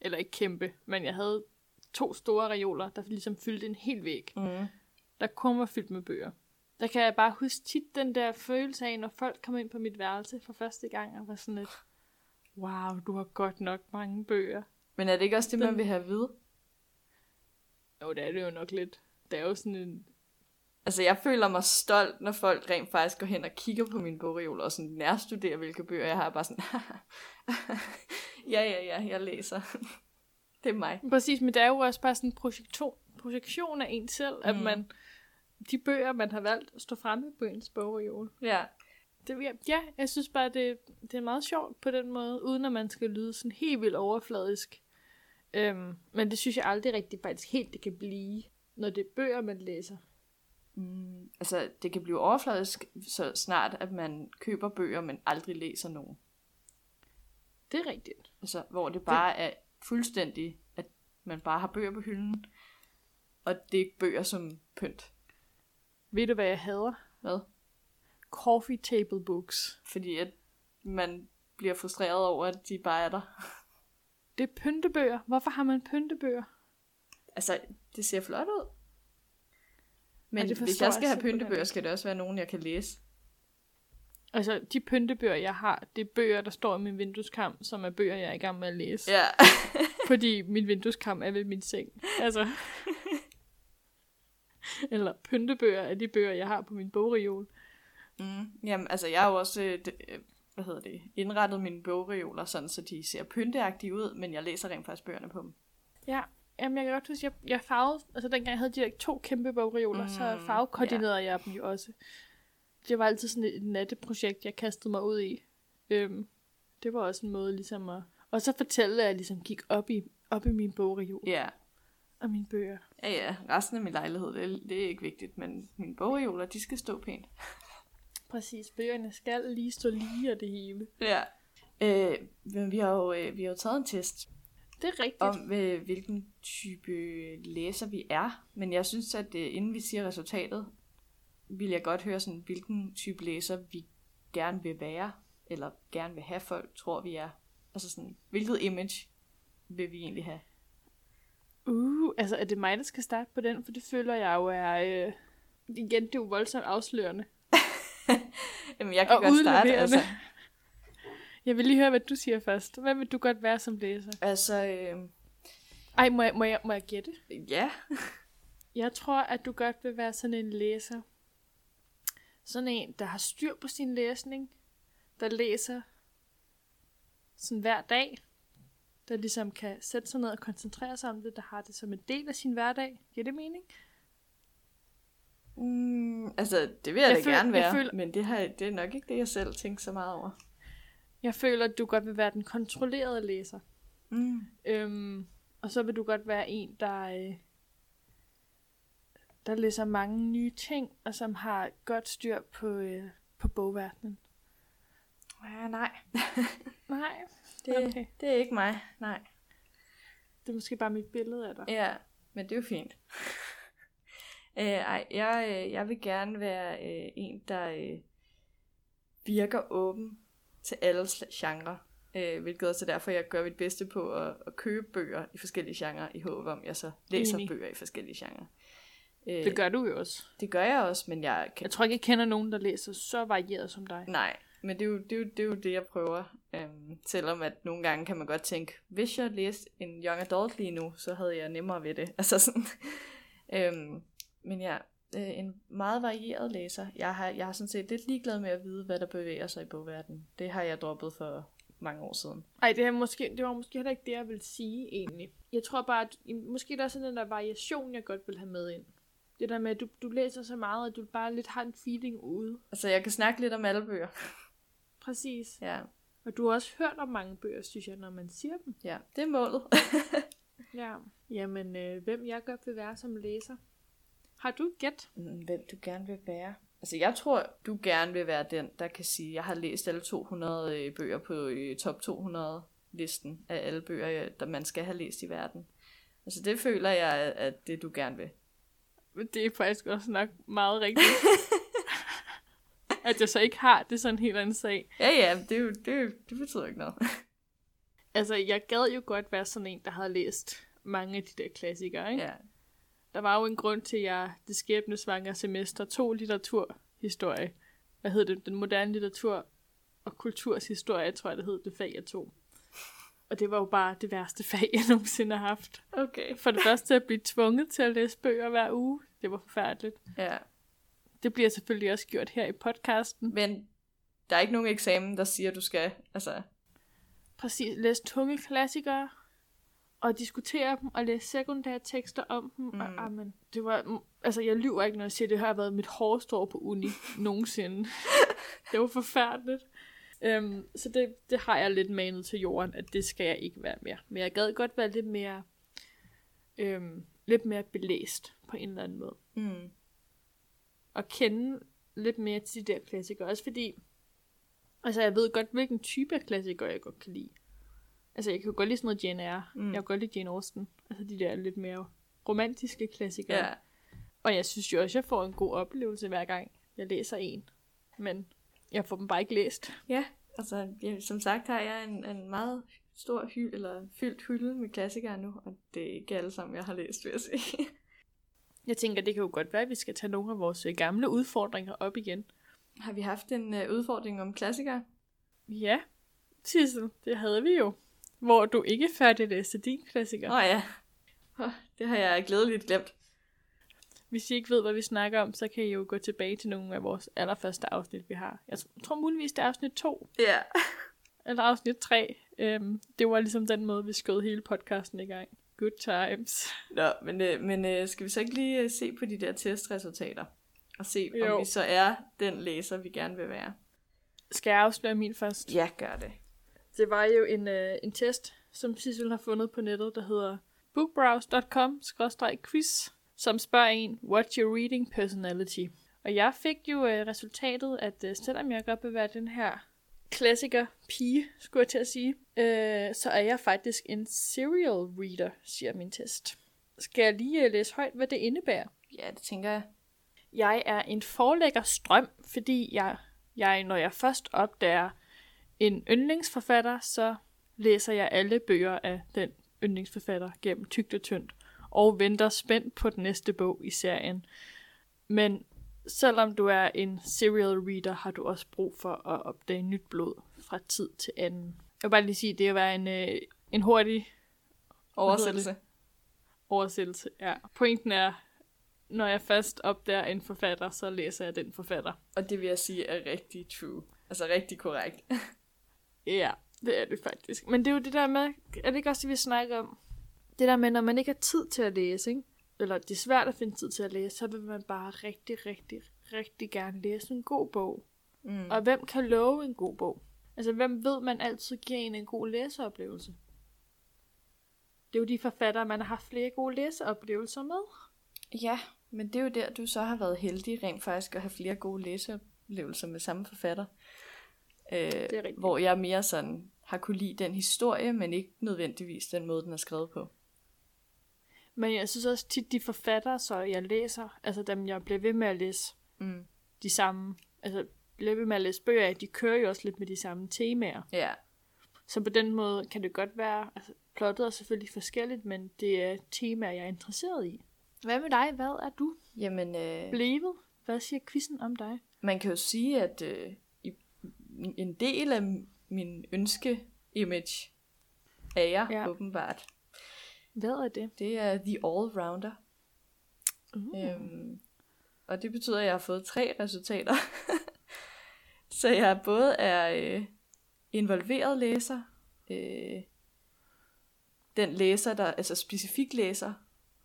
Eller ikke kæmpe, men jeg havde to store reoler, der ligesom fyldte en hel væg. Mm. Der kun var fyldt med bøger. Der kan jeg bare huske tit den der følelse af, når folk kom ind på mit værelse for første gang, og var sådan lidt, wow, du har godt nok mange bøger. Men er det ikke også det, man vil have at vide? Jo, det er det jo nok lidt. Det er jo sådan en... Altså, jeg føler mig stolt, når folk rent faktisk går hen og kigger på min bogreol og sådan nærstuderer, hvilke bøger jeg har. Bare sådan, *laughs* ja, ja, ja, jeg læser. *laughs* det er mig. Præcis, men det er jo også bare sådan en projektion, projektion af en selv, mm. at man... De bøger, man har valgt at stå fremme på ens bogreol. Ja. Det, ja, ja, jeg synes bare, det, det er meget sjovt på den måde, uden at man skal lyde sådan helt vildt overfladisk. Øhm, men det synes jeg aldrig rigtig faktisk helt, det kan blive, når det er bøger, man læser. Mm, altså, det kan blive overfladisk så snart, at man køber bøger, men aldrig læser nogen. Det er rigtigt. Altså, hvor det bare er fuldstændig, at man bare har bøger på hylden, og det er ikke bøger som pynt. Ved du, hvad jeg hader? Hvad? Coffee table books. Fordi at man bliver frustreret over, at de bare er der. *laughs* Det er pyntebøger. Hvorfor har man pyntebøger? Altså, det ser flot ud. Men Ja, det hvis jeg jeg skal have pyntebøger, skal det også være nogen, jeg kan læse. Altså, de pyntebøger, jeg har, det er bøger, der står i min vindueskarm, som er bøger, jeg er i gang med at læse. Ja. *laughs* Fordi min vindueskarm er ved min seng. Altså. *laughs* *laughs* Eller pyntebøger er de bøger, jeg har på min bogreol. mm. Jamen, altså, jeg har jo også, øh, det, øh, hvad hedder det, indrettet mine bogreoler, sådan, så de ser pynteagtige ud, men jeg læser rent faktisk bøgerne på dem. Ja, jamen jeg kan godt huske, jeg, jeg farvede, altså dengang jeg havde de der to kæmpe bogreoler, mm, så farvekoordinerede jeg dem jo også. Det var altid sådan et natteprojekt, jeg kastede mig ud i. Øhm, det var også en måde ligesom at... Og så fortælle, at jeg ligesom gik op i, op i min bogreol Ja. og mine bøger. Ja, ja. Resten af min lejlighed, det, er- det er ikke vigtigt, men mine bogreoler, de skal stå pænt. Præcis, bøgerne skal lige stå lige og det hele. Ja. Øh, men vi har jo, øh, vi har jo taget en test Det er rigtigt. om, øh, hvilken type læser vi er. Men jeg synes, at øh, inden vi siger resultatet, vil jeg godt høre, sådan, hvilken type læser vi gerne vil være, eller gerne vil have folk, tror vi er. Altså sådan, hvilket image vil vi egentlig have? Uh, altså er det mig, der skal starte på den? For det føler jeg jo er... Øh, igen, det er jo voldsomt afslørende. *laughs* Jamen, jeg kan Og godt starte. Altså, *laughs* Jeg vil lige høre, hvad du siger først. Hvad vil du godt være som læser? altså øh, Ej, må jeg, må jeg, må jeg gætte? ja. *laughs* Jeg tror, at du godt vil være sådan en læser. Sådan en, der har styr på sin læsning. Der læser sådan hver dag. Der ligesom kan sætte sig ned og koncentrere sig om det. Der har det som en del af sin hverdag. Giver det mening? Mm, altså, det vil jeg, Jeg da føl- gerne jeg være, føl- men det, har, det er nok ikke det, jeg selv tænker så meget over. Jeg føler, at du godt vil være den kontrollerede læser. Mm. Øhm, og så vil du godt være en, der, øh, der læser mange nye ting, og som har godt styr på, øh, på bogverdenen. Ja, nej. *laughs* Nej, Det, okay. Det er ikke mig, nej. det er måske bare mit billede af dig. Ja, men det er jo fint. *laughs* øh, ej, jeg, øh, jeg vil gerne være øh, en, der øh, virker åben til alle genrer. Øh, hvilket også er derfor, jeg gør mit bedste på at, at købe bøger i forskellige genrer, i håb om, jeg så læser Enig. bøger i forskellige genrer. Øh, Det gør du jo også. det gør jeg også, men jeg kan Jeg tror ikke, jeg kender nogen, der læser så varieret som dig. Nej, men det er jo det, er jo, det, er jo det jeg prøver. Øhm, selvom at nogle gange kan man godt tænke, hvis jeg læste en young adult lige nu, så havde jeg nemmere ved det. *laughs* Altså sådan. øhm, men ja, øh, en meget varieret læser. Jeg har, jeg har sådan set lidt ligeglad med at vide, hvad der bevæger sig i bogverdenen. Det har jeg droppet for mange år siden. Ej, det, er måske, det var måske heller ikke det, jeg ville sige egentlig. Jeg tror bare, at måske der er sådan den der variation, jeg godt vil have med ind. Det der med, at du, du læser så meget, at du bare lidt har en feeling ude. Altså, jeg kan snakke lidt om alle bøger. Præcis. Ja, Og du har også hørt om mange bøger, synes jeg, når man siger dem. ja det er målet. *laughs* Ja. Jamen, øh, hvem jeg godt vil være som læser? Har du gæt? Mm, Hvem du gerne vil være? Altså, jeg tror, du gerne vil være den, der kan sige, jeg har læst alle 200 øh, bøger på øh, top 200 listen af alle bøger, øh, der man skal have læst i verden. Altså, det føler jeg, at- at det du gerne vil. Det er faktisk også nok meget rigtigt. *laughs* *laughs* at jeg så ikke har, det er sådan en helt anden sag. Ja, ja, det, jo, det, det betyder ikke noget. *laughs* Altså, jeg gad jo godt være sådan en, der havde læst mange af de der klassikere, ikke? ja. Der var jo en grund til, at jeg det skæbnesvangre semester tog litteraturhistorie. Hvad hed det? Den moderne litteratur og kulturshistorie, tror jeg, det hed det fag, jeg tog. Og det var jo bare det værste fag, jeg nogensinde har haft. Okay. For det første at blive tvunget til at læse bøger hver uge. Det var forfærdeligt. Ja. Det bliver selvfølgelig også gjort her i podcasten. Men der er ikke nogen eksamen, der siger, at du skal. Altså, Præcis, læse tunge klassikere, og diskutere dem, og læse sekundære tekster om dem. Mm. Og, Mm. amen, det var, mm, altså jeg lyver ikke, når jeg siger, at det har været mit hårdeste år på uni *laughs* nogensinde. det var forfærdeligt. Um, så det, det har jeg lidt manet til jorden, at det skal jeg ikke være mere. Men jeg gad godt være lidt mere, øhm, lidt mere belæst på en eller anden måde. mm. Og kende lidt mere til de der klassikere. Også fordi, altså jeg ved godt, hvilken type af klassikere jeg godt kan lide. Altså jeg kan jo godt lide sådan noget Jane Eyre. Mm. Jeg kan godt lide Jane Austen. Altså de der lidt mere romantiske klassikere. ja. Og jeg synes jo også, jeg får en god oplevelse hver gang, jeg læser en. Men jeg får dem bare ikke læst. Ja, altså ja, som sagt har jeg en, en meget stor hyld, eller fyldt hylde med klassikere nu, og det er ikke alle sammen, jeg har læst, vil jeg sige. Jeg tænker, det kan jo godt være, at vi skal tage nogle af vores øh, gamle udfordringer op igen. har vi haft en uh, udfordring om klassikere? Ja, Sissel, det havde vi jo. Hvor du ikke færdiglæste din klassiker. Åh oh, ja, oh, det har jeg glædeligt glemt. Hvis I ikke ved, hvad vi snakker om, så kan I jo gå tilbage til nogle af vores allerførste afsnit, vi har. Jeg tror muligvis, det er afsnit 2, Ja. eller afsnit 3. Øhm, det var ligesom den måde, vi skød hele podcasten i gang. Good times. Nå, men, øh, men øh, skal vi så ikke lige øh, se på de der testresultater? Og se, Jo. om vi så er den læser, vi gerne vil være. Skal jeg afsløre min først? Ja, gør det. Det var jo en, øh, en test, som Sissel har fundet på nettet, der hedder bookbrowse.com-quiz, som spørger en, what's your reading personality? Og jeg fik jo øh, resultatet, at øh, selvom jeg godt vil være den her klassiker pige, skulle jeg til at sige, øh, så er jeg faktisk en serial reader, siger min test. Skal jeg lige øh, læse højt, hvad det indebærer? Ja, det tænker jeg. Jeg er en forlægger strøm, fordi jeg, jeg, når jeg først opdager en yndlingsforfatter, så læser jeg alle bøger af den yndlingsforfatter gennem tygt og tyndt, og venter spændt på den næste bog i serien. Men selvom du er en serial reader, har du også brug for at opdage nyt blod fra tid til anden. Jeg vil bare lige sige, det var en, øh, en hurtig Oversættelse. oversættelse. Ja. Pointen er, når jeg først opdager en forfatter, så læser jeg den forfatter. Og det vil jeg sige er rigtig true. Altså rigtig korrekt. *laughs* Ja, det er det faktisk. Men det er jo det der med, er det ikke også det, vi snakker om? Det der med, når man ikke har tid til at læse, ikke? Eller det er svært at finde tid til at læse, så vil man bare rigtig, rigtig, rigtig gerne læse en god bog. Mm. Og hvem kan love en god bog? Altså, hvem ved, man altid giver en en god læseoplevelse? Det er jo de forfattere, man har haft flere gode læseoplevelser med. Ja, men det er jo der, du så har været heldig rent faktisk at have flere gode læseoplevelser med samme forfatter. Øh, Det er rigtigt. hvor jeg mere sådan har kunne lide den historie, men ikke nødvendigvis den måde, den er skrevet på. Men jeg synes også tit, de forfattere, så jeg læser, altså dem, jeg bliver ved med at læse, Mm. de samme, altså bliver ved med at læse bøger af, de kører jo også lidt med de samme temaer. Ja, Så på den måde kan det godt være, altså plottet er selvfølgelig forskelligt, men det er temaer, jeg er interesseret i. Hvad med dig? Hvad er du jamen øh, blevet? Hvad siger quizzen om dig? man kan jo sige, at øh, en del af min ønske-image er jeg ja. åbenbart. Hvad er det? Det er The All-Rounder. Uh. Øhm, og det betyder, at jeg har fået tre resultater. *laughs* så jeg både er øh, involveret læser, øh, den læser, der, altså specifik læser,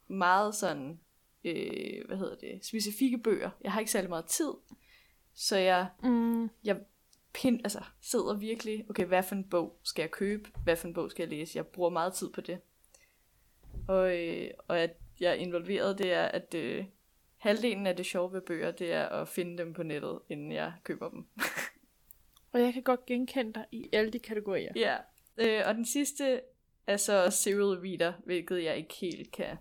meget sådan, øh, hvad hedder det, specifikke bøger. Jeg har ikke særlig meget tid, så jeg, Mm. jeg pind, altså, sidder virkelig, okay, hvad for en bog skal jeg købe, hvad for en bog skal jeg læse. Jeg bruger meget tid på det. Og, øh, og at jeg er involveret, det er, at øh, halvdelen af det sjove ved bøger, det er at finde dem på nettet, inden jeg køber dem. *laughs* Og jeg kan godt genkende dig i alle de kategorier. Ja, øh, og den sidste er så serial reader, hvilket jeg ikke helt kan,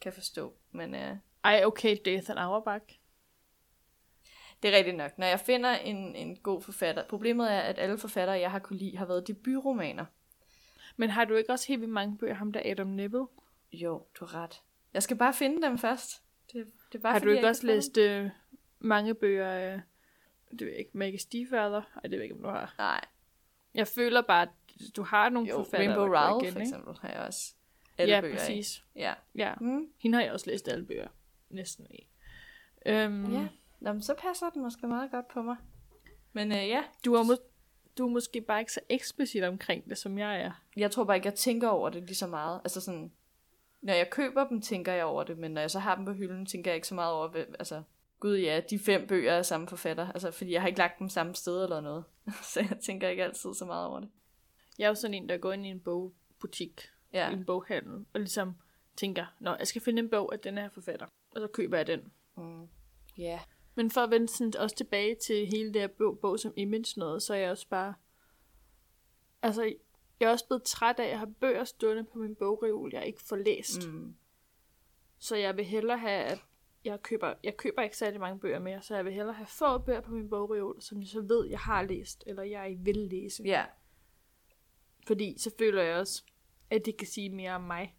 kan forstå. Men øh, Ej, okay, Dathan Auerbach. det er rigtigt nok. Når jeg finder en, en god forfatter, problemet er, at alle forfattere, jeg har kunne lide, har været debutromaner. Men har du ikke også helt vildt mange bøger, ham der Adam Neville? Jo, du har ret. Jeg skal bare finde dem først. Det, det er bare har du ikke også læst øh, mange bøger af, det ved jeg ikke, Maggie Stiefvater? Ej, det ved jeg ikke, om du har. Nej, Jeg føler bare, at du har nogle jo, forfattere, Rainbow Rowell igen, for eksempel har jeg også alle ja, bøger af. præcis. Ja. Ja, Mm. hende har jeg også læst alle bøger. Næsten af. Øhm, Ja, Nå, men så passer den måske meget godt på mig. Men øh, ja, du, er må- du er måske bare ikke så eksplicit omkring det, som jeg er. jeg tror bare ikke, jeg tænker over det lige så meget. Altså sådan, når jeg køber dem, tænker jeg over det, men når jeg så har dem på hylden, tænker jeg ikke så meget over, hvad, altså, gud ja, de fem bøger er samme forfatter. Altså, fordi jeg har ikke lagt dem samme sted eller noget. *laughs* så jeg tænker ikke altid så meget over det. Jeg er jo sådan en, der går ind i en bogbutik, Ja, i en boghandel, og ligesom tænker, Nå, jeg skal finde en bog af den her forfatter, og så køber jeg den. mm. ja. Men for at vende sådan også tilbage til hele det her bog, bog som image noget, så er jeg også bare... Altså, jeg er også blevet træt af at have bøger stående på min bogreol, jeg ikke får læst. Mm. Så jeg vil hellere have, at jeg køber, jeg køber ikke særlig mange bøger mere, så jeg vil hellere have få bøger på min bogreol, som jeg så ved, jeg har læst, eller jeg vil læse. Ja, Fordi så føler jeg også, at det kan sige mere om mig.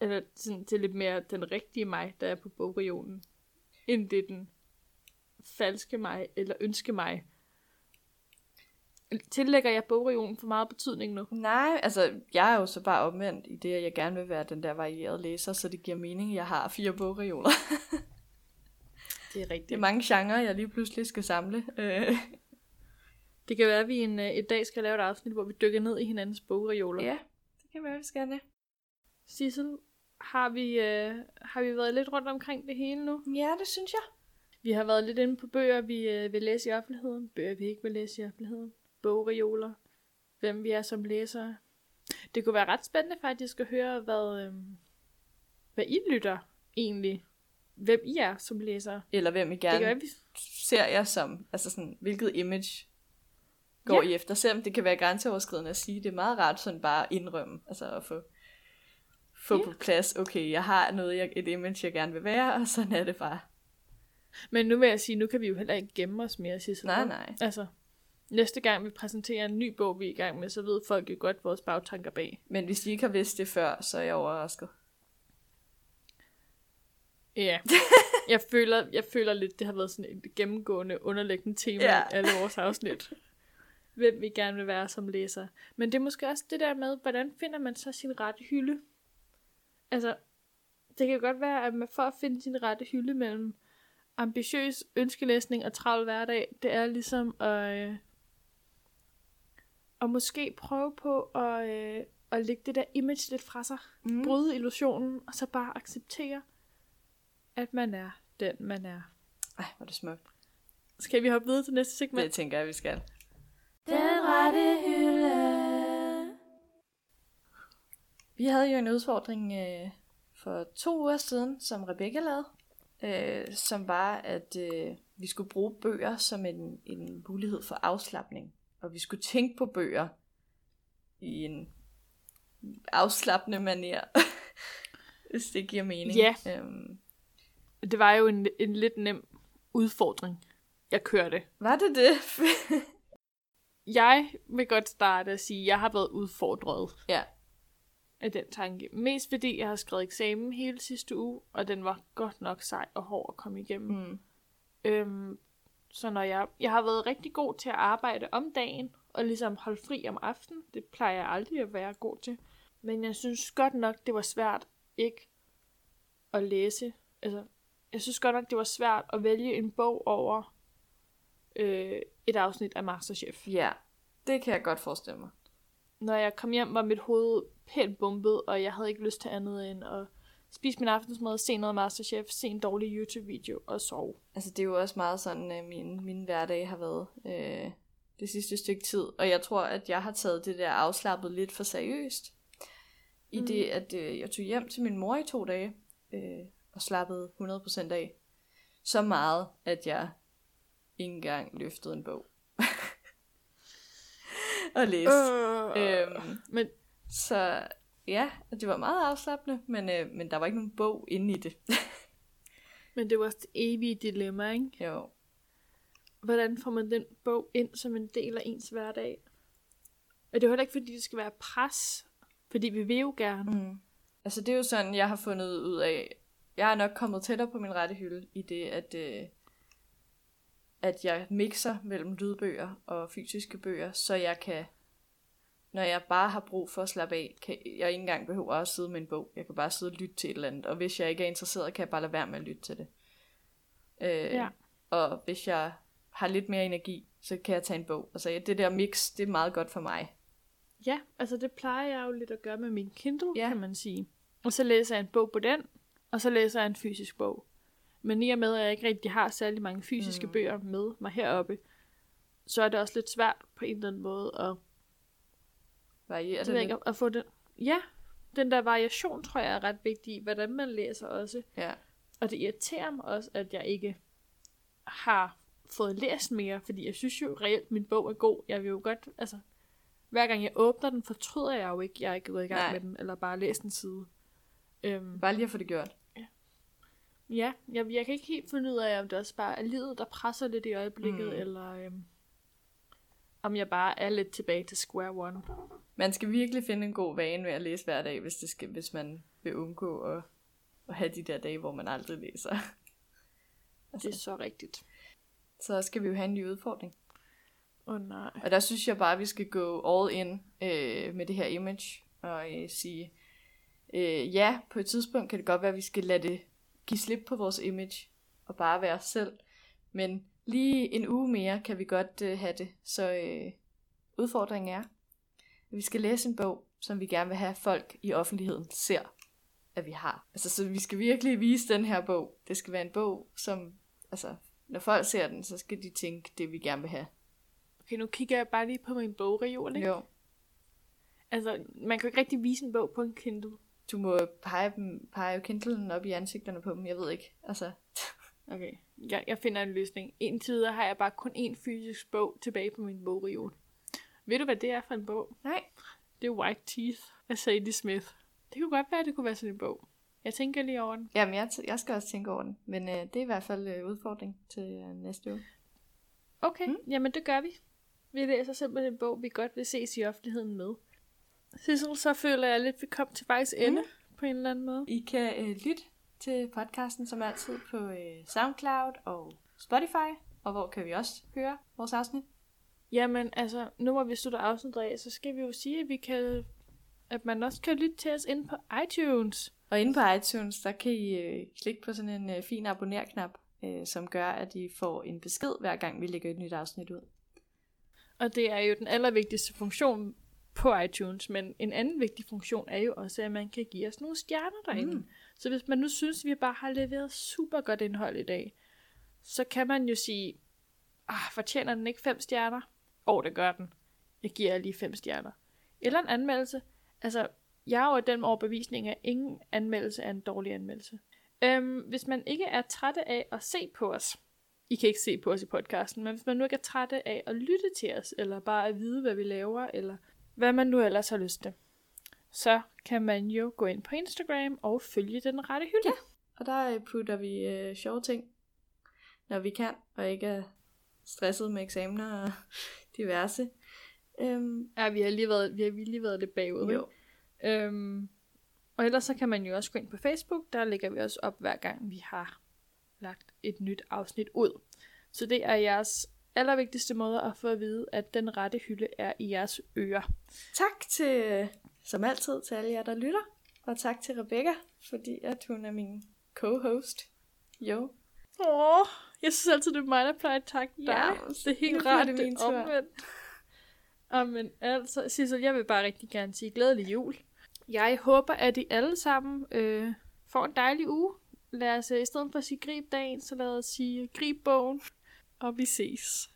Eller sådan til lidt mere den rigtige mig, der er på bogreolen, end det er den falske mig, eller ønske mig. Tillægger jeg bogreolen for meget betydning nu? nej, altså jeg er jo så bare omvendt i det, at jeg gerne vil være den der varierede læser, så det giver mening, at jeg har fire bogreoler. *laughs* Det er rigtigt. Det er mange genrer, jeg lige pludselig skal samle. Øh, Det kan være, at vi en, øh, et dag skal lave et afsnit, hvor vi dykker ned i hinandens bogreoler. ja, det kan være, vi skal det. Sissel, har vi, øh, har vi været lidt rundt omkring det hele nu? Ja, det synes jeg. Vi har været lidt inde på bøger, vi øh, vil læse i offentligheden, bøger, vi ikke vil læse i offentligheden, bogreoler, hvem vi er som læsere. Det kunne være ret spændende faktisk at høre, hvad, øh, hvad I lytter egentlig. Hvem I er som læsere. Eller hvem I Det gerne være, vi... ser jeg som, altså sådan, hvilket image går Ja. I efter, selvom det kan være grænseoverskridende at sige. Det er meget rart sådan bare at indrømme, altså at få, få Ja. på plads, okay, jeg har noget, jeg, et image, jeg gerne vil være, og sådan er det bare. Men nu vil jeg sige, nu kan vi jo heller ikke gemme os mere, Sissel. Nej, nej. Altså, næste gang vi præsenterer en ny bog, vi er i gang med, så ved folk jo godt vores bagtanker bag. Men hvis I ikke har vidst det før, så er jeg overrasket. Ja, *laughs* jeg føler, jeg føler lidt, det har været sådan et gennemgående, underliggende tema Ja. ja. i alle vores afsnit. Hvem vi gerne vil være som læser. Men det er måske også det der med, hvordan finder man så sin rette hylde? Altså, det kan godt være, at man for at finde sin rette hylde mellem ambitiøs ønskelæsning og travl hverdag, det er ligesom at, øh, at måske prøve på at, øh, at lægge det der image lidt fra sig Mm. bryde illusionen, og så bare acceptere, at man er den, man er. Ej, hvor er det smukt. Skal vi hoppe videre til næste segment? Det tænker jeg, vi skal. Den rette hylde. Vi havde jo en udfordring øh, for to uger siden, som Rebecca lavede, øh, som var, at øh, vi skulle bruge bøger som en, en mulighed for afslappning. Og vi skulle tænke på bøger i en afslappende manier, *laughs* hvis det giver mening. Ja. Øhm, Det var jo en, en lidt nem udfordring, jeg kørte. var det det? *laughs* Jeg vil godt starte at sige, at jeg har været udfordret ja. Af den tanke. Mest fordi jeg har skrevet eksamen hele sidste uge, og den var godt nok sej og hård at komme igennem. Mm. Øhm, så når jeg, jeg har været rigtig god til at arbejde om dagen, og ligesom holde fri om aftenen. Det plejer jeg aldrig at være god til. Men jeg synes godt nok, det var svært ikke at læse. Altså, jeg synes godt nok, det var svært at vælge en bog over øh, et afsnit af Masterchef. Ja, det kan jeg godt forestille mig. Når jeg kom hjem, var mit hoved pænt bumpet, og jeg havde ikke lyst til andet end at spise min aftensmad, se noget Masterchef, se en dårlig YouTube-video og sove. Altså, det er jo også meget sådan, øh, min, min hverdag har været øh, det sidste stykke tid. Og jeg tror, at jeg har taget det der afslappet lidt for seriøst. I Mm. det, at øh, jeg tog hjem til min mor i to dage, øh, og slappede 100% af. Så meget, at jeg ikke engang løftede en bog. *laughs* og læste. Øh, Øhm, men så ja, det var meget afslappende, men, øh, men der var ikke nogen bog inde i det. *laughs* Men det var også det evige dilemma, ikke? jo. Hvordan får man den bog ind som en del af ens hverdag? Og det er jo heller ikke, fordi det skal være pres. Fordi vi vil jo gerne. Mm. Altså det er jo sådan, jeg har fundet ud af, jeg er nok kommet tættere på min rette hylde i det, at, øh, at jeg mixer mellem lydbøger og fysiske bøger, så jeg kan, når jeg bare har brug for at slappe af, kan jeg ikke engang behøver at sidde med en bog. Jeg kan bare sidde og lytte til et eller andet, og hvis jeg ikke er interesseret, kan jeg bare lade være med at lytte til det. Øh, Ja. Og hvis jeg har lidt mere energi, så kan jeg tage en bog. Altså det der mix, det er meget godt for mig. Ja, altså det plejer jeg jo lidt at gøre med min Kindle, Ja. ja. kan man sige. Og så læser jeg en bog på den, og så læser jeg en fysisk bog. Men i og med, at jeg ikke rigtig har særlig mange fysiske mm. bøger med mig heroppe, så er det også lidt svært på en eller anden måde at, Varierer det ved jeg ikke, at få den. Ja, den der variation tror jeg er ret vigtig i, hvordan man læser også. Ja. Og det irriterer mig også, at jeg ikke har fået læst mere, fordi jeg synes jo reelt, at min bog er god. Jeg vil jo godt, altså, hver gang jeg åbner den, fortryder jeg jo ikke, at jeg er gået i gang Nej. med den, eller bare læst en side. Øhm, Bare lige at få det gjort. ja, jeg, jeg kan ikke helt finde ud af, om det også bare er livet, der presser lidt i øjeblikket, mm. eller øhm, om jeg bare er lidt tilbage til square one. Man skal virkelig finde en god vane med at læse hver dag, hvis, det skal, hvis man vil undgå at, at have de der dage, hvor man aldrig læser. *laughs* Det er så rigtigt. Så skal vi jo have en ny udfordring. Åh oh, nej. Og der synes jeg bare, at vi skal gå all in øh, med det her image og øh, sige, øh, ja, på et tidspunkt kan det godt være, at vi skal lade det give slip på vores image og bare være os selv. Men lige en uge mere kan vi godt øh, have det. Så øh, udfordringen er, at vi skal læse en bog, som vi gerne vil have, folk i offentligheden ser, at vi har. Altså, så vi skal virkelig vise den her bog. Det skal være en bog, som, altså, når folk ser den, så skal de tænke det, vi gerne vil have. Okay, nu kigger jeg bare lige på min bogreol, ikke? Jo. Altså, man kan jo ikke rigtig vise en bog på en Kindle. Du må pege, dem, pege Kindlen op i ansigterne på dem, jeg ved ikke. Altså, *laughs* Okay, jeg, jeg finder en løsning. Indtil videre har jeg bare kun én fysisk bog tilbage på min bogreol. Ved du, hvad det er for en bog? nej. Det er White Teeth af Sadie Smith. Det kunne godt være, at det kunne være sådan en bog. Jeg tænker lige over den. Jamen, jeg, t- jeg skal også tænke over den. Men øh, det er i hvert fald øh, udfordring til øh, næste uge. Okay, mm. jamen det gør vi. Vi læser simpelthen en bog, vi godt vil ses i offentligheden med. Sissel, så føler jeg lidt, at vi kom til vejs ende mm. på en eller anden måde. I kan øh, lytte til podcasten som altid på øh, SoundCloud og Spotify. Og hvor kan vi også høre vores afsnit? Jamen, altså, nu hvor vi slutter afsnittet af, så skal vi jo sige, at vi kan at man også kan lytte til os inde på iTunes. Og inde på iTunes, der kan I øh, klikke på sådan en øh, fin abonner-knap, øh, som gør, at I får en besked, hver gang vi lægger et nyt afsnit ud. Og det er jo den allervigtigste funktion på iTunes, men en anden vigtig funktion er jo også, at man kan give os nogle stjerner derinde. Mm. Mm. Så hvis man nu synes, at vi bare har leveret super godt indhold i dag, så kan man jo sige, ah, fortjener den ikke fem stjerner? Åh, oh, det gør den. Jeg giver jer lige fem stjerner. Eller en anmeldelse. Altså, jeg er jo den overbevisning, at ingen anmeldelse er en dårlig anmeldelse. Øhm, hvis man ikke er trætte af at se på os, I kan ikke se på os i podcasten, men hvis man nu ikke er trætte af at lytte til os, eller bare at vide, hvad vi laver, eller hvad man nu ellers har lyst til, så kan man jo gå ind på Instagram og følge den rette hylde. Ja. Og der øh, putter vi øh, sjove ting, når vi kan, og ikke er stresset med eksamener og diverse. Øhm, Ja, vi har lige været, vi har lige været lidt bagud. jo. Øhm, og ellers så kan man jo også gå ind på Facebook, der lægger vi også op hver gang vi har lagt et nyt afsnit ud. Så det er jeres allervigtigste måde at få at vide, at den rette hylde er i jeres ører. Tak til, som altid, til alle jer, der lytter. Og tak til Rebecca, fordi at hun er min co-host. Jo. Åh, jeg synes altid, det er mig, der plejer at takke dig. Ja, det er helt rart, det er omvendt. Amen, altså, Sissel, jeg vil bare rigtig gerne sige glædelig jul. Jeg håber, at I alle sammen øh, får en dejlig uge. Lad os, øh, i stedet for at sige grib dagen, så lad os sige grib bogen, og vi ses.